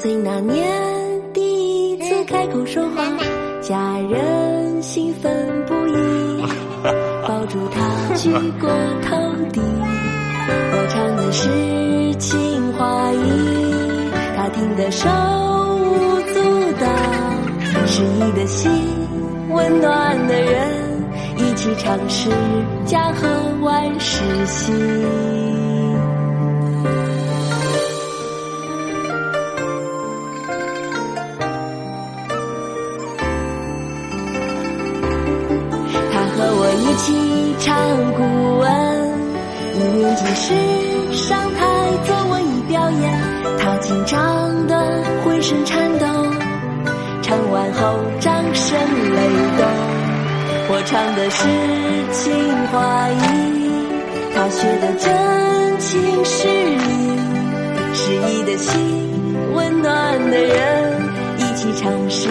岁那年第一次开口说话，家人兴奋不已，抱住他举过头顶。我唱的是情话意，他听得手舞足蹈，失意的心，温暖的人，一起唱诗，家和万事兴。一起唱古文，一面镜时上台做文艺表演。他紧张的浑身颤抖，唱完后掌声雷动。我唱的是情话意，他学的真情实意，诗意的心，温暖的人，一起唱诗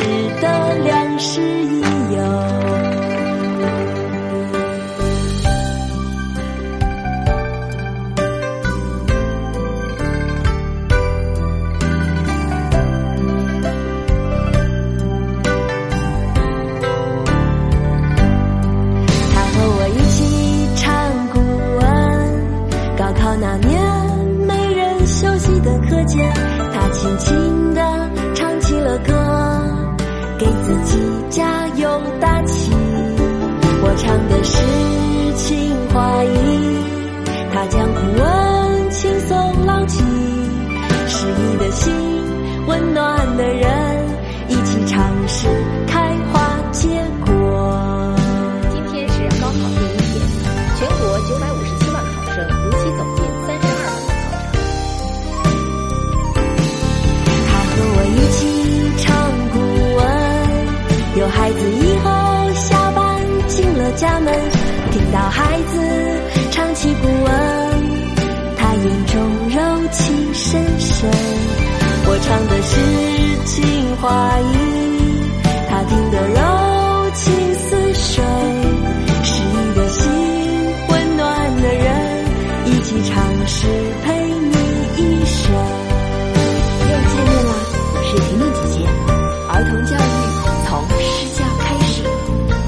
自己加油打气。我唱的是情话起唱诗陪你一生。又见面啦，我是婷婷姐姐。儿童教育从施教开始，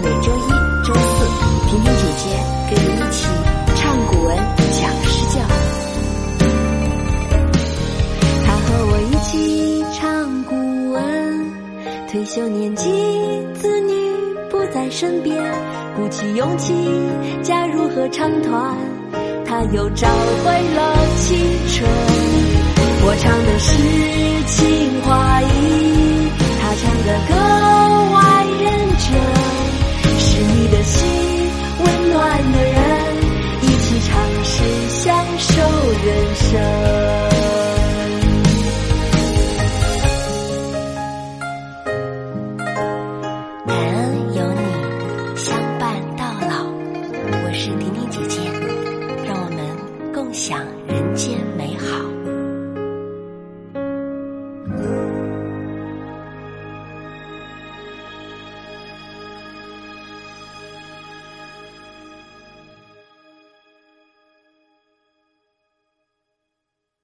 每周一、周四，婷婷姐姐跟你一起唱古文、讲施教。他和我一起唱古文，退休年纪，子女不在身边，鼓起勇气加入合唱团，他又找回了